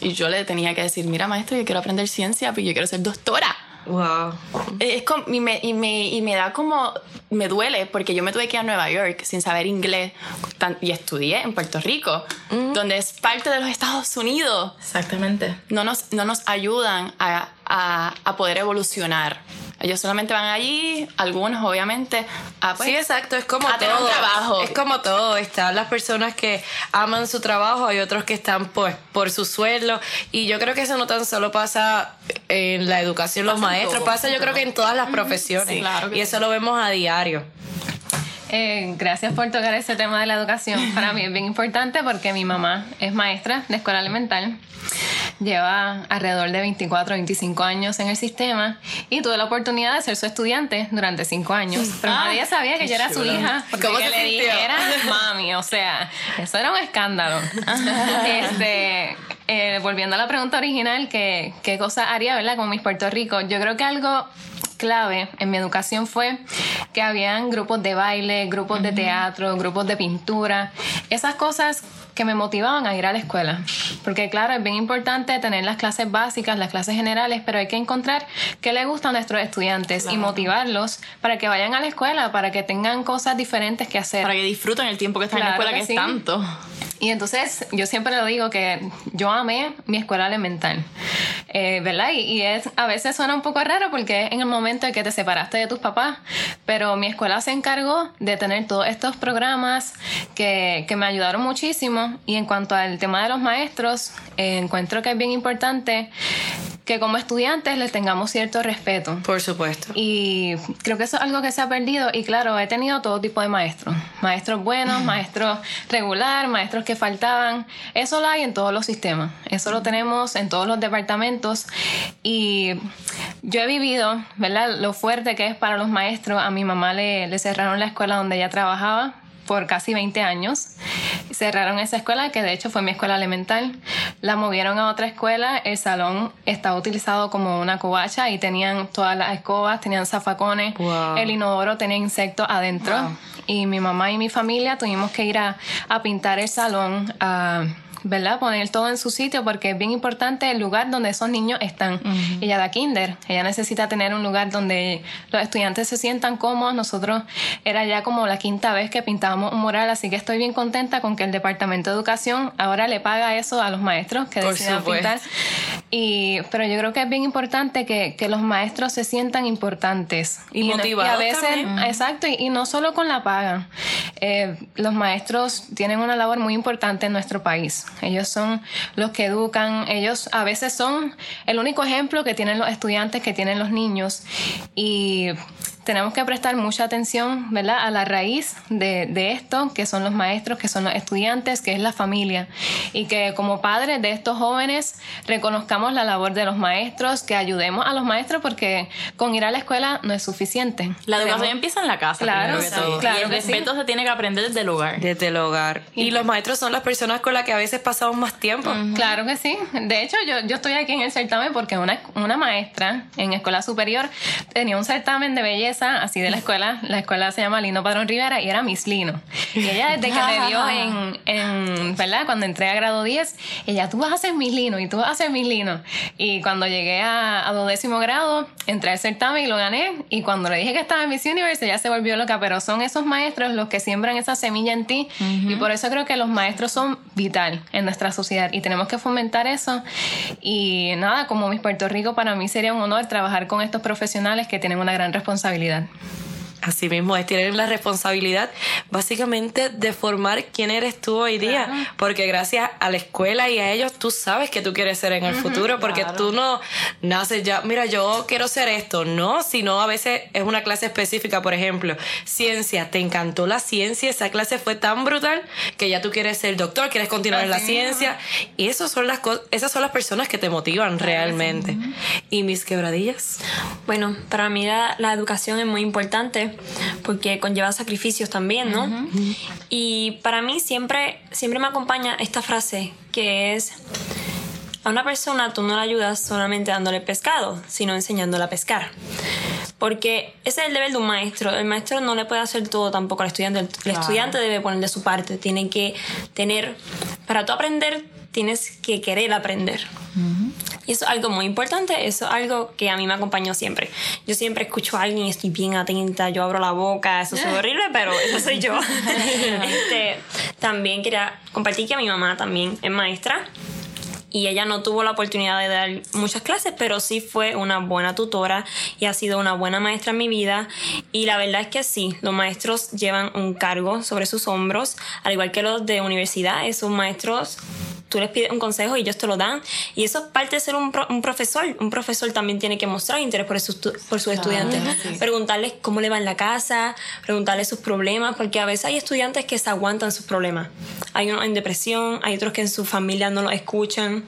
Speaker 5: Y yo le tenía que decir, mira maestro, yo quiero aprender ciencia, pero yo quiero ser doctora.
Speaker 1: Wow.
Speaker 5: Es como- y, me, y, me, y me da como, me duele porque yo me tuve que ir a Nueva York sin saber inglés tan- y estudié en Puerto Rico, donde es parte de los Estados Unidos
Speaker 2: Exactamente.
Speaker 5: no nos, no nos ayudan a, a, a poder evolucionar. Ellos solamente van allí, algunos obviamente, a, pues,
Speaker 1: sí, exacto, es como
Speaker 5: a tener un
Speaker 1: todo.
Speaker 5: trabajo.
Speaker 1: Es como todo. Están las personas que aman su trabajo, hay otros que están pues por su sueldo. Y yo creo que eso no tan solo pasa en la educación, los
Speaker 5: Pasa
Speaker 1: maestros,
Speaker 5: todo,
Speaker 1: pasa yo creo que en todas las profesiones.
Speaker 5: Sí, claro que
Speaker 1: y eso lo vemos a diario.
Speaker 4: Eh, gracias por tocar ese tema de la educación. Para mí es bien importante porque mi mamá es maestra de escuela elemental. Lleva alrededor de 24 o 25 años en el sistema y tuve la oportunidad de ser su estudiante durante 5 años. Pero
Speaker 5: Ah,
Speaker 4: nadie sabía que yo era su
Speaker 5: chulo.
Speaker 4: hija porque
Speaker 5: ¿Cómo
Speaker 4: que
Speaker 5: se
Speaker 4: le dijera mami. O sea, eso era un escándalo. este, eh, volviendo a la pregunta original, que, ¿qué cosa haría, verdad, con mis Puerto Rico? Yo creo que algo clave en mi educación fue que habían grupos de baile, grupos de teatro, grupos de pintura, esas cosas que me motivaban a ir a la escuela. Porque claro, es bien importante tener las clases básicas, las clases generales, pero hay que encontrar qué le gusta a nuestros estudiantes y motivarlos para que vayan a la escuela, para que tengan cosas diferentes que hacer.
Speaker 2: Para que disfruten el tiempo que están en la escuela, que,
Speaker 4: que
Speaker 2: es
Speaker 4: sí.
Speaker 2: tanto.
Speaker 4: Y entonces yo siempre lo digo que yo amé mi escuela elemental, eh, ¿verdad? Y, es, a veces suena un poco raro porque en el momento en que te separaste de tus papás, pero mi escuela se encargó de tener todos estos programas que, que me ayudaron muchísimo. Y en cuanto al tema de los maestros, eh, encuentro que es bien importante que como estudiantes les tengamos cierto respeto.
Speaker 1: Por supuesto.
Speaker 4: Y creo que eso es algo que se ha perdido. Y claro, he tenido todo tipo de maestros. Maestros buenos, maestros regular, maestros que faltaban. Eso lo hay en todos los sistemas. Eso lo tenemos en todos los departamentos. Y yo he vivido, ¿verdad? Lo fuerte que es para los maestros. A mi mamá le, le cerraron la escuela donde ella trabajaba por casi 20 años. Cerraron esa escuela, que de hecho fue mi escuela elemental. La movieron a otra escuela. El salón estaba utilizado como una covacha y tenían todas las escobas, tenían zafacones.
Speaker 1: Wow.
Speaker 4: El inodoro tenía insectos adentro. Y mi mamá y mi familia tuvimos que ir a, a pintar el salón, a ¿verdad? Poner todo en su sitio porque es bien importante el lugar donde esos niños están. Ella da kinder, ella necesita tener un lugar donde los estudiantes se sientan cómodos. Nosotros era ya como la quinta vez que pintábamos un mural, así que estoy bien contenta con que el Departamento de Educación ahora le paga eso a los maestros que
Speaker 1: Por
Speaker 4: decidan
Speaker 1: supuesto.
Speaker 4: pintar. Y, pero yo creo que es bien importante que, que los maestros se sientan importantes.
Speaker 1: Y
Speaker 4: no-
Speaker 1: motivados
Speaker 4: a veces,
Speaker 1: también.
Speaker 4: exacto, y, y no solo con la paga. Eh, los maestros tienen una labor muy importante en nuestro país. Ellos son los que educan, ellos a veces son el único ejemplo que tienen los estudiantes, que tienen los niños. Y tenemos que prestar mucha atención, ¿verdad? A la raíz de, de, esto, que son los maestros, que son los estudiantes, que es la familia. Y que como padres de estos jóvenes reconozcamos la labor de los maestros, que ayudemos a los maestros porque con ir a la escuela no es suficiente.
Speaker 2: La educación empieza en la casa.
Speaker 4: Claro,
Speaker 2: que todo.
Speaker 4: claro
Speaker 2: y el
Speaker 4: que sí.
Speaker 2: respeto se tiene que aprender desde el hogar.
Speaker 1: Desde el hogar. Y los maestros son las personas con las que a veces pasamos más tiempo.
Speaker 4: Claro que sí. De hecho, yo, yo estoy aquí en el certamen porque una, una maestra en escuela superior tenía un certamen de belleza, así de la escuela. La escuela se llama Lino Padrón Rivera y era Miss Lino. Y ella desde que me vio en, en, ¿verdad? Cuando entré a grado 10, ella, tú vas a ser Miss Lino y tú vas a ser Miss Lino. Y cuando llegué a, a duodécimo grado, entré al certamen y lo gané. Y cuando le dije que estaba en Miss Universe, ella se volvió loca. Pero son esos maestros los que siembran esa semilla en ti. Y por eso creo que los maestros son vital en nuestra sociedad y tenemos que fomentar eso. Y nada, como Miss Puerto Rico, para mí sería un honor trabajar con estos profesionales que tienen una gran responsabilidad.
Speaker 1: Así mismo es, tienen la responsabilidad básicamente de formar quién eres tú hoy día, claro. porque gracias a la escuela y a ellos tú sabes que tú quieres ser en el uh -huh, futuro, porque claro. tú no naces ya, mira, yo quiero ser esto, no, sino a veces es una clase específica, por ejemplo, ciencia, te encantó la ciencia, esa clase fue tan brutal que ya tú quieres ser doctor, quieres continuar en la ciencia, y esas son las esas son las personas que te motivan realmente. ¿Y mis quebradillas?
Speaker 3: Bueno, para mí la, la educación es muy importante porque conlleva sacrificios también, ¿no? Uh -huh. Y para mí siempre, siempre me acompaña esta frase que es, a una persona tú no la ayudas solamente dándole pescado, sino enseñándola a pescar. Porque ese es el deber de un maestro. El maestro no le puede hacer todo tampoco al estudiante. El, claro. estudiante debe poner de su parte. Tiene que tener, para tú aprender, tienes que querer aprender. Uh -huh. Y eso es algo muy importante, eso es algo que a mí me acompañó siempre. Yo siempre escucho a alguien estoy bien atenta, yo abro la boca, eso es horrible, pero eso soy yo. este, también quería compartir que mi mamá también es maestra y ella no tuvo la oportunidad de dar muchas clases, pero sí fue una buena tutora y ha sido una buena maestra en mi vida. Y la verdad es que sí, los maestros llevan un cargo sobre sus hombros, al igual que los de universidad, esos maestros tú les pides un consejo y ellos te lo dan. Y eso es parte de ser un, pro, un profesor. Un profesor también tiene que mostrar interés por, sus, por sus estudiantes. Sí. Preguntarles cómo le va en la casa, preguntarles sus problemas, porque a veces hay estudiantes que se aguantan sus problemas. Hay unos en depresión, hay otros que en su familia no los escuchan.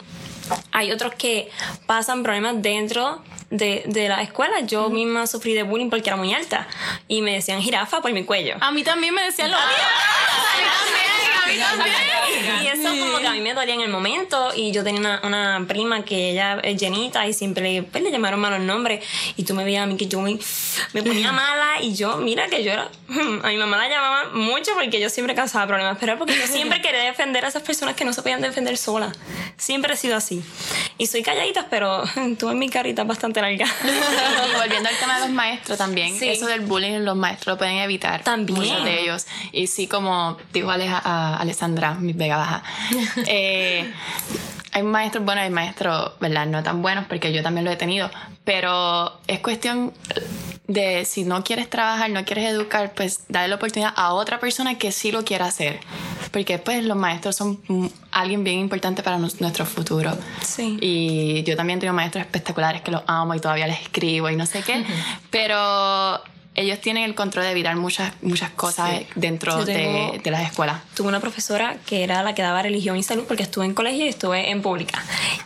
Speaker 3: Hay otros que pasan problemas dentro de, de la escuela. Yo uh -huh. misma sufrí de bullying porque era muy alta y me decían jirafa por mi cuello.
Speaker 2: A mí también me decían lo
Speaker 3: mismo. Y eso como que a mí me dolía en el momento y yo tenía una, una prima que ella es llenita y siempre le, pues, le llamaron malos nombres y tú me veías a mí que yo me, me ponía mala y yo, mira que yo era, a mi mamá la llamaba mucho porque yo siempre causaba problemas, pero era porque yo siempre quería defender a esas personas que no se podían defender solas. Siempre he sido así. Y soy calladita, pero tuve mi carita bastante larga.
Speaker 5: y volviendo al tema de los maestros también, sí. eso del bullying los maestros lo pueden evitar.
Speaker 3: También.
Speaker 5: Muchos de ellos. Y sí, como dijo Aleja, a Alessandra, mi Vega Baja, eh, hay maestros buenos y maestros, ¿verdad? No tan buenos, porque yo también lo he tenido, pero es cuestión de si no quieres trabajar, no quieres educar, pues darle la oportunidad a otra persona que sí lo quiera hacer. Porque pues los maestros son alguien bien importante para nuestro futuro.
Speaker 3: Sí.
Speaker 5: Y yo también tengo maestros espectaculares que los amo y todavía les escribo y no sé qué. Uh -huh. Pero ellos tienen el control de evitar muchas, muchas cosas sí. dentro tengo, de, de, las escuelas.
Speaker 3: Tuve una profesora que era la que daba religión y salud porque estuve en colegio y estuve en pública.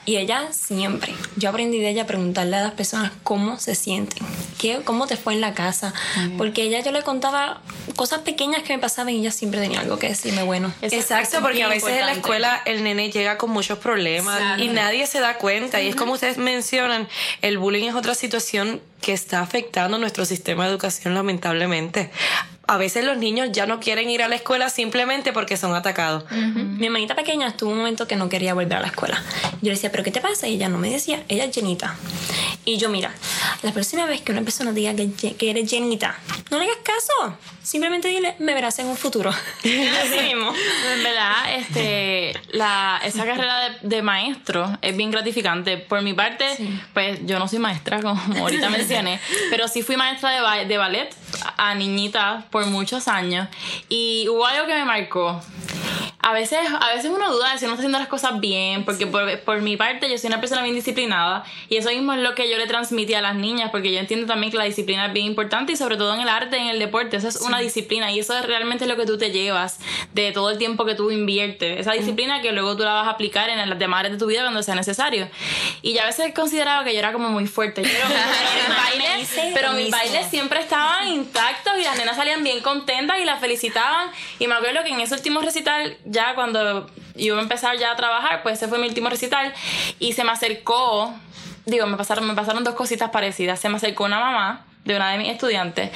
Speaker 3: Y ella siempre, yo aprendí de ella a preguntarle a las personas cómo se sienten, qué, cómo te fue en la casa. Mm. Porque ella yo le contaba cosas pequeñas que me pasaban y ella siempre tenía algo que decirme bueno.
Speaker 1: Exacto, eso porque a veces importante. en la escuela el nene llega con muchos problemas claro. y nadie se da cuenta. Y es como ustedes mencionan, el bullying es otra situación que está afectando nuestro sistema de educación lamentablemente. A veces los niños ya no quieren ir a la escuela simplemente porque son atacados.
Speaker 3: Uh -huh. Mi hermanita pequeña estuvo un momento que no quería volver a la escuela. Yo le decía, ¿pero qué te pasa? Y ella no me decía, ella es llenita. Y yo, mira, la próxima vez que una persona diga que, que eres llenita, no le hagas caso. Simplemente dile, me verás en un futuro. Así mismo.
Speaker 2: En verdad, este, la, esa carrera de, de, maestro es bien gratificante. Por mi parte, sí. pues yo no soy maestra, como ahorita mencioné, pero sí fui maestra de, ba de ballet a niñitas por muchos años. Y hubo algo que me marcó. a veces, a veces uno duda de si uno está haciendo las cosas bien, porque por, por, mi parte yo soy una persona bien disciplinada y eso mismo es lo que yo le transmití a las niñas, porque yo entiendo también que la disciplina es bien importante y sobre todo en el arte, en el deporte, eso es una disciplina y eso es realmente lo que tú te llevas de todo el tiempo que tú inviertes, esa disciplina que luego tú la vas a aplicar en las demás áreas de tu vida cuando sea necesario. Y ya a veces consideraba que yo era como muy fuerte, pero, pero mis bailes siempre estaban intactos y las nenas salían bien contentas y las felicitaban y me acuerdo que en ese último recital ya cuando a empezar ya a trabajar, pues ese fue mi último recital y se me acercó, digo, me pasaron, me pasaron dos cositas parecidas, se me acercó una mamá de una de mis estudiantes.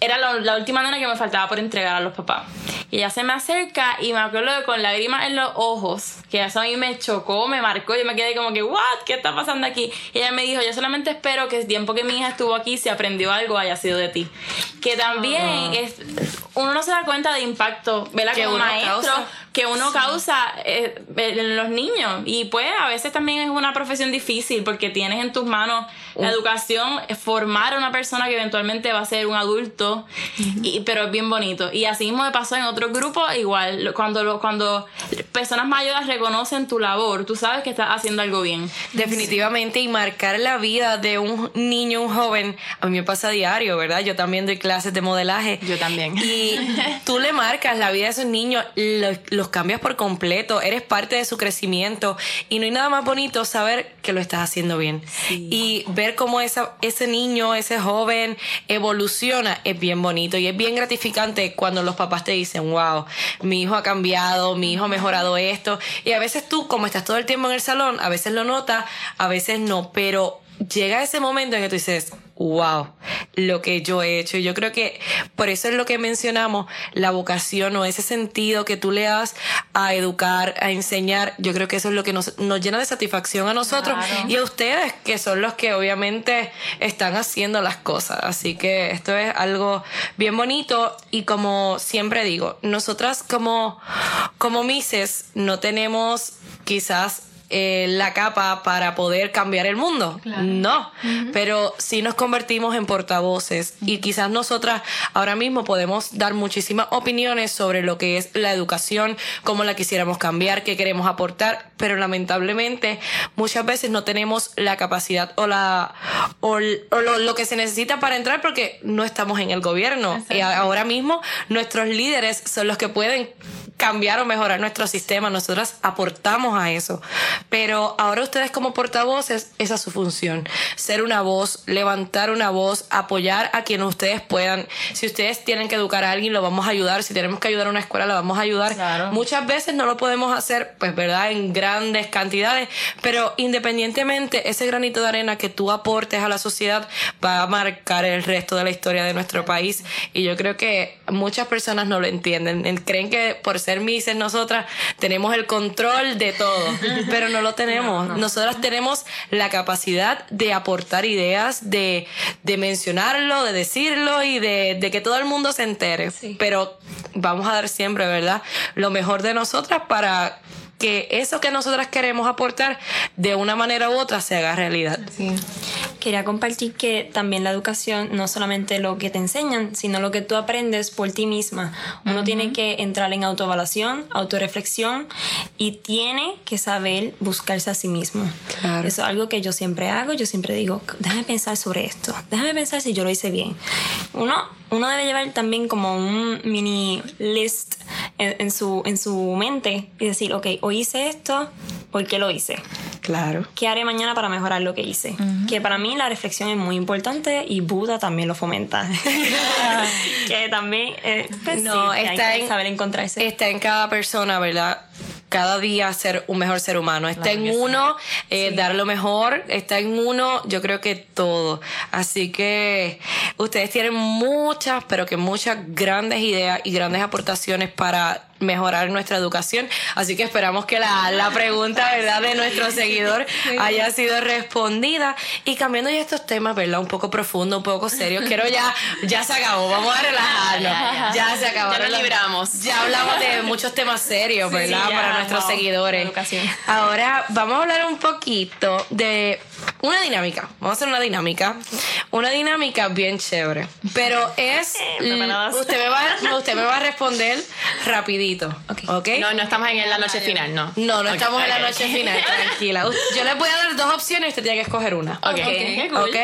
Speaker 2: Era la, última nena que me faltaba por entregar a los papás. Y ella se me acerca y me acuerdo de con lágrimas en los ojos, que eso a mí me chocó, me marcó. Yo me quedé como que, ¿what? ¿Qué está pasando aquí? Y ella me dijo, yo solamente espero que el tiempo que mi hija estuvo aquí, si aprendió algo, haya sido de ti. Que también es, uno no se da cuenta de impacto, ¿verdad? Que un maestro que uno causa eh, en los niños. Y pues a veces también es una profesión difícil porque tienes en tus manos la educación, formar a una persona que eventualmente va a ser un adulto, y, pero es bien bonito. Y así mismo me pasó en otros grupos, igual, cuando, cuando personas mayores reconocen tu labor, tú sabes que estás haciendo algo bien.
Speaker 1: Definitivamente, y marcar la vida de un niño, un joven, a mí me pasa a diario, ¿verdad? Yo también doy clases de modelaje.
Speaker 5: Yo también.
Speaker 1: Y tú le marcas la vida de esos niños, los cambias por completo, eres parte de su crecimiento y no hay nada más bonito saber que lo estás haciendo bien. Y ver cómo esa, ese niño, ese joven evoluciona es bien bonito y es bien gratificante cuando los papás te dicen, wow, mi hijo ha cambiado, mi hijo ha mejorado esto. Y a veces tú, como estás todo el tiempo en el salón, a veces lo notas, a veces no, pero llega ese momento en que tú dices, wow, lo que yo he hecho. Y yo creo que por eso es lo que mencionamos, la vocación o ese sentido que tú le das a educar, a enseñar. Yo creo que eso es lo que nos, nos llena de satisfacción a nosotros y a ustedes, que son los que obviamente están haciendo las cosas. Así que esto es algo bien bonito y como siempre digo, nosotras como, como Mises no tenemos quizás eh, la capa para poder cambiar el mundo. No, pero sí nos convertimos en portavoces y quizás nosotras ahora mismo podemos dar muchísimas opiniones sobre lo que es la educación, cómo la quisiéramos cambiar, qué queremos aportar, pero lamentablemente muchas veces no tenemos la capacidad o la o, lo, que se necesita para entrar porque no estamos en el gobierno. Y ahora mismo nuestros líderes son los que pueden cambiar o mejorar nuestro sistema, nosotras aportamos a eso. Pero ahora ustedes como portavoces, esa es su función, ser una voz, levantar una voz, apoyar a quien ustedes puedan. Si ustedes tienen que educar a alguien, lo vamos a ayudar. Si tenemos que ayudar a una escuela, lo vamos a ayudar. Muchas veces no lo podemos hacer, pues, ¿verdad? En grandes cantidades, pero independientemente, ese granito de arena que tú aportes a la sociedad va a marcar el resto de la historia de nuestro país. Y yo creo que muchas personas no lo entienden. Creen que por ser Mises, nosotras tenemos el control de todo, pero no lo tenemos. Nosotras tenemos la capacidad de aportar ideas, de, de mencionarlo, de decirlo y de, de, que todo el mundo se entere. Pero vamos a dar siempre, ¿verdad? Lo mejor de nosotras para que eso que nosotras queremos aportar de una manera u otra se haga realidad.
Speaker 3: Sí. Quería compartir que también la educación no solamente lo que te enseñan, sino lo que tú aprendes por ti misma. Uno tiene que entrar en autoevaluación, autoreflexión y tiene que saber buscarse a sí mismo. Claro. Eso es algo que yo siempre hago. Yo siempre digo, déjame pensar sobre esto. Déjame pensar si yo lo hice bien. Uno, uno debe llevar también como un mini list en, su, en su mente y decir, ok, hoy hice esto, ¿por qué lo hice?
Speaker 1: Claro.
Speaker 3: ¿Qué haré mañana para mejorar lo que hice? Que para mí la reflexión es muy importante y Buda también lo fomenta. que también eh, pues no, está en, saber encontrarse.
Speaker 1: Está en cada persona, ¿verdad? cada día ser un mejor ser humano. Está en uno, eh, dar lo mejor, está en uno, yo creo que todo. Así que ustedes tienen muchas, pero que muchas grandes ideas y grandes aportaciones para mejorar nuestra educación. Así que esperamos que la, la pregunta, ¿verdad?, de nuestro seguidor haya sido respondida. Y cambiando ya estos temas, ¿verdad?, un poco profundo, un poco serio. Quiero ya, ya se acabó, vamos a relajarnos. Ya se acabó.
Speaker 5: Ya nos libramos.
Speaker 1: Ya hablamos de muchos temas serios, ¿verdad?, para nuestros seguidores. Ahora vamos a hablar un poquito de una dinámica. Vamos a hacer una dinámica. Una dinámica bien chévere. Pero es. usted, me va, usted me va a responder rapidito. ¿Ok?
Speaker 5: No, no estamos en la noche final, no.
Speaker 1: No, no estamos en la noche final, tranquila. Yo les voy a dar dos opciones y usted tiene que escoger una.
Speaker 5: Ok.
Speaker 1: ¿Ok?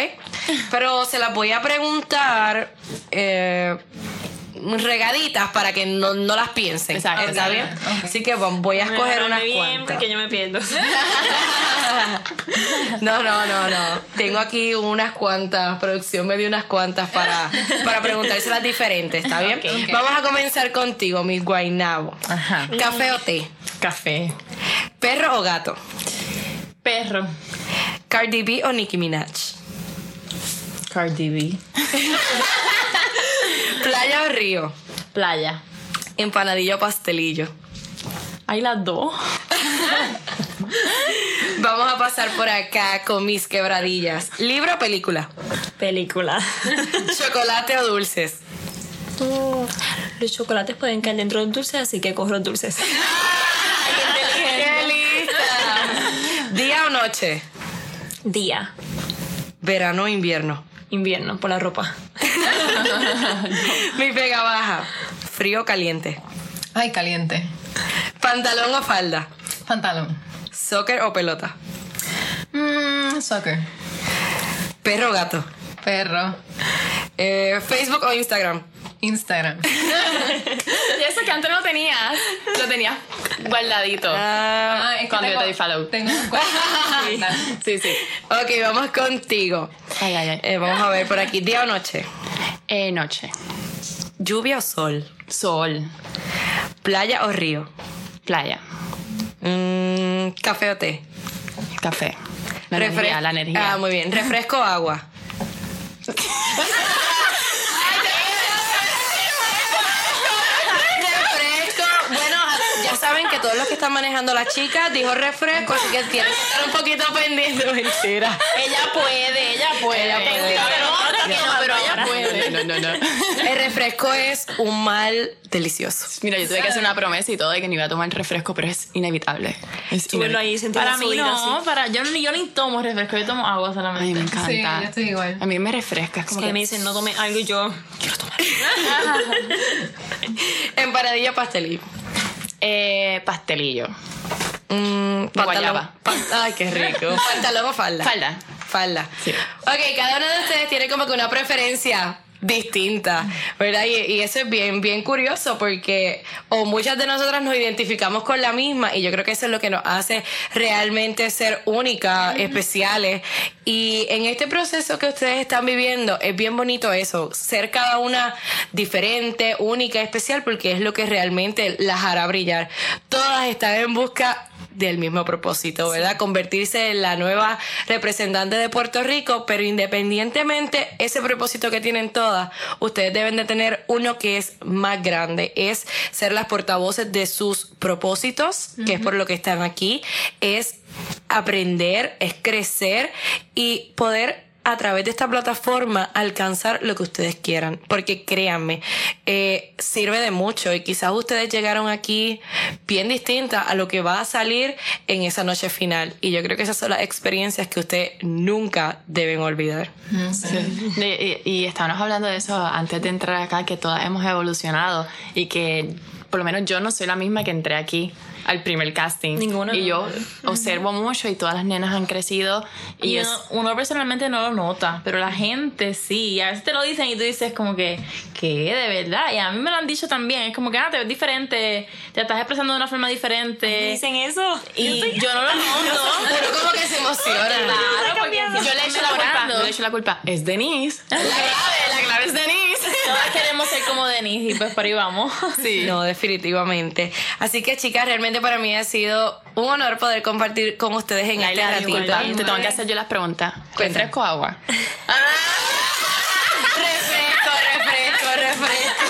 Speaker 1: Pero se las voy a preguntar eh, regaditas para que no, no las piensen.
Speaker 5: Exacto.
Speaker 1: ¿Está bien? Así que bueno, voy a escoger unas
Speaker 3: bien
Speaker 1: cuantas.
Speaker 3: porque yo me pierdo.
Speaker 1: No, no, no, no. Tengo aquí unas cuantas, producción me dio unas cuantas para, para preguntárselas diferentes, ¿está bien? Vamos a comenzar contigo, Miss Guainabo.
Speaker 2: Ajá.
Speaker 1: ¿Café o té?
Speaker 2: Café.
Speaker 1: ¿Perro o gato?
Speaker 2: Perro.
Speaker 1: ¿Cardi B o Nicki Minaj?
Speaker 2: Cardi B.
Speaker 1: ¿Playa o río?
Speaker 2: Playa.
Speaker 1: ¿Empanadillo o pastelillo?
Speaker 2: Hay las dos.
Speaker 1: Vamos a pasar por acá con mis quebradillas. ¿Libro o película?
Speaker 3: Película.
Speaker 1: ¿Chocolate o dulces?
Speaker 3: Los chocolates pueden caer dentro de los dulces, así que cojo los dulces.
Speaker 1: ¡Qué lista! ¿Día o noche?
Speaker 3: Día.
Speaker 1: ¿Verano o invierno?
Speaker 3: Invierno, por la ropa.
Speaker 1: Mi pega baja. ¿Frío o caliente?
Speaker 4: Ay, caliente.
Speaker 1: ¿Pantalón o falda?
Speaker 4: Pantalón.
Speaker 1: ¿Soccer o pelota?
Speaker 4: Mmm, soccer.
Speaker 1: ¿Perro o gato?
Speaker 4: Perro.
Speaker 1: Eh, ¿Facebook o Instagram?
Speaker 4: Instagram.
Speaker 5: Y eso que antes no tenías, lo tenías guardadito.
Speaker 1: Ah,
Speaker 4: Ah, es que
Speaker 5: Cuando yo te di follow.
Speaker 4: Tengo cuenta.
Speaker 5: Sí, sí.
Speaker 1: ok, vamos contigo.
Speaker 5: Ay, ay, ay.
Speaker 1: Eh, vamos a ver por aquí. ¿Día o noche?
Speaker 5: Eh, noche.
Speaker 1: ¿Lluvia o sol?
Speaker 5: Sol.
Speaker 1: ¿Playa o río?
Speaker 5: Playa.
Speaker 1: Mm, ¿Café o té?
Speaker 5: Café. La
Speaker 1: Refre-
Speaker 5: energía, la energía.
Speaker 1: Ah, muy bien. ¿Refresco o agua? que todos los que están manejando la chica dijo refresco, así que tienen que estar un poquito pendientes. Mentira.
Speaker 5: Ella puede, ella puede.
Speaker 1: Ella puede.
Speaker 5: Pero, ella puede. No, no, no.
Speaker 1: El refresco es un mal delicioso.
Speaker 5: Mira, yo tuve que hacer una promesa y todo de que no iba a tomar refresco, pero es inevitable. Es inevitable.
Speaker 3: ahí
Speaker 2: Para mí no, para, yo, ni- yo ni tomo refresco, yo tomo agua solamente.
Speaker 5: Ay, me encanta.
Speaker 4: Sí, yo estoy igual.
Speaker 5: A mí me refresca. Es como
Speaker 3: que
Speaker 5: que
Speaker 3: me dicen no tome algo y yo quiero tomar.
Speaker 1: Empanadilla o pastelillo.
Speaker 5: Eh, pastelillo.
Speaker 1: Mm,
Speaker 5: guayaba.
Speaker 1: pan- ay, qué rico. ¿Pantalón o falda?
Speaker 5: Falda.
Speaker 1: Falda.
Speaker 5: Sí.
Speaker 1: Ok, cada uno de ustedes tiene como que una preferencia distinta, ¿verdad? Y, y eso es bien, bien curioso porque o muchas de nosotras nos identificamos con la misma y yo creo que eso es lo que nos hace realmente ser únicas, especiales. Y en este proceso que ustedes están viviendo es bien bonito eso, ser cada una diferente, única, especial, porque es lo que realmente las hará brillar. Todas están en busca del mismo propósito, ¿verdad? Convertirse en la nueva representante de Puerto Rico, pero independientemente ese propósito que tienen todas, ustedes deben de tener uno que es más grande, es ser las portavoces de sus propósitos, que es por lo que están aquí, es aprender, es crecer y poder a través de esta plataforma alcanzar lo que ustedes quieran. Porque créanme, eh, sirve de mucho y quizás ustedes llegaron aquí bien distintas a lo que va a salir en esa noche final. Y yo creo que esas son las experiencias que ustedes nunca deben olvidar.
Speaker 5: De- y, y estábamos hablando de eso antes de entrar acá, que todas hemos evolucionado y que por lo menos yo no soy la misma que entré aquí al primer casting.
Speaker 3: Ninguna.
Speaker 5: Y yo observo mucho y todas las nenas han crecido. Y,
Speaker 2: Y
Speaker 5: es,
Speaker 2: uno, uno personalmente no lo nota, pero la gente sí. Y a veces te lo dicen y tú dices como que, ¿qué? De verdad. Y a mí me lo han dicho también. Es como que, ah, te ves diferente, te estás expresando de una forma diferente.
Speaker 3: ¿Dicen eso?
Speaker 2: Y yo no lo noto.
Speaker 1: Pero como que se emociona.
Speaker 2: Claro, porque
Speaker 5: yo le echo la culpa. Yo le echo la culpa. Es Denise. La clave, la clave es Denise.
Speaker 2: Todas queremos ser como Denise y pues por ahí vamos.
Speaker 5: Sí.
Speaker 1: No, definitivamente. Así que, chicas, realmente para mí ha sido un honor poder compartir con ustedes en este ratito.
Speaker 5: disculpa, te tengo que hacer yo las preguntas.
Speaker 1: Cuenta.
Speaker 5: ¿Refresco o agua?
Speaker 1: refresco, refresco, refresco.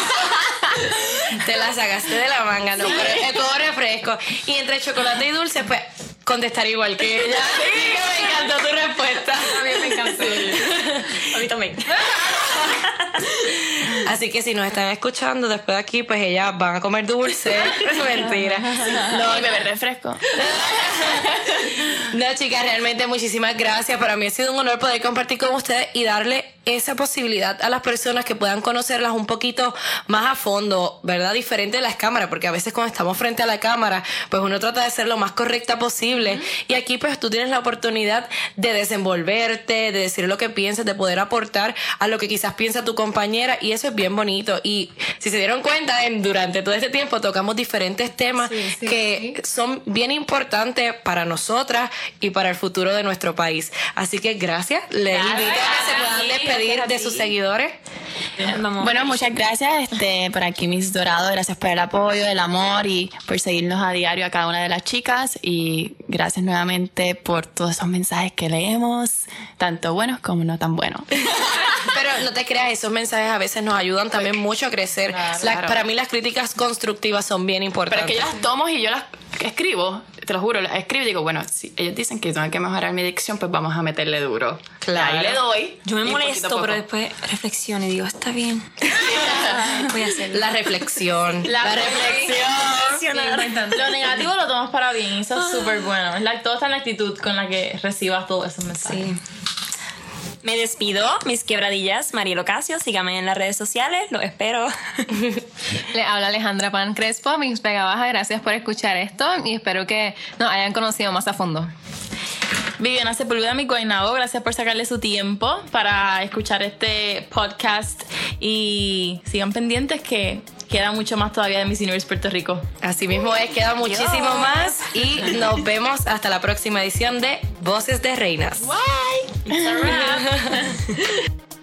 Speaker 1: Te la sacaste de la manga, no, pero es todo refresco. Y entre chocolate y dulce, pues contestar igual que ella. Que me encantó tu respuesta.
Speaker 3: A mí me encantó. A mí también.
Speaker 1: Así que si nos están escuchando después de aquí, pues ellas van a comer dulce. Mentira.
Speaker 5: No, y beber refresco.
Speaker 1: No, chicas, realmente muchísimas gracias. Para mí ha sido un honor poder compartir con ustedes y darle esa posibilidad a las personas que puedan conocerlas un poquito más a fondo, ¿verdad? Diferente de las cámaras, porque a veces cuando estamos frente a la cámara, pues uno trata de ser lo más correcta posible. Y aquí pues tú tienes la oportunidad de desenvolverte, de decir lo que piensas, de poder aportar a lo que quizás piensa tu compañera y eso es bien bonito. Y si se dieron cuenta, en, durante todo este tiempo tocamos diferentes temas que son bien importantes para nosotras y para el futuro de nuestro país. Así que gracias. Les invito a que se puedan despedir de sus seguidores.
Speaker 3: Vamos.
Speaker 5: Bueno, muchas gracias este, por aquí, mis dorados. Gracias por el apoyo, el amor y por seguirnos a diario a cada una de las chicas. Y gracias nuevamente por todos esos mensajes que leemos, tanto buenos como no tan buenos.
Speaker 1: Pero no te creas, esos mensajes a veces nos ayudan también mucho a crecer. La-
Speaker 5: claro.
Speaker 1: Para mí las críticas constructivas son bien
Speaker 5: Pero
Speaker 1: importantes.
Speaker 5: es que yo las tomo y yo las escribo, te lo juro, las escribo y digo, bueno, si ellos dicen que tengo que mejorar mi dicción, pues vamos a meterle duro.
Speaker 1: Claro.
Speaker 5: Ahí le doy.
Speaker 3: Yo me molesto, pero después reflexiono y digo, está bien. Voy a hacerlo.
Speaker 1: La reflexión.
Speaker 5: La, reflexión.
Speaker 3: reflexión.
Speaker 2: Lo negativo lo tomas para bien, eso es súper bueno. Es la, todo está en la actitud con la que recibas todos esos mensajes.
Speaker 3: Sí. Me despido, mis quebradillas, Mariel Ocasio. Síganme en las redes sociales, los espero.
Speaker 4: Le habla Alejandra Pan Crespo, mis Pega Baja. Gracias por escuchar esto y espero que nos hayan conocido más a fondo.
Speaker 2: Viviana Sepúlveda, mi Guaynabo, gracias por sacarle su tiempo para escuchar este podcast y sigan pendientes que queda mucho más todavía de Miss Universe Puerto Rico.
Speaker 1: Así mismo es, queda muchísimo más y nos vemos hasta la próxima edición de Voces de Reinas.
Speaker 2: Bye. It's a wrap.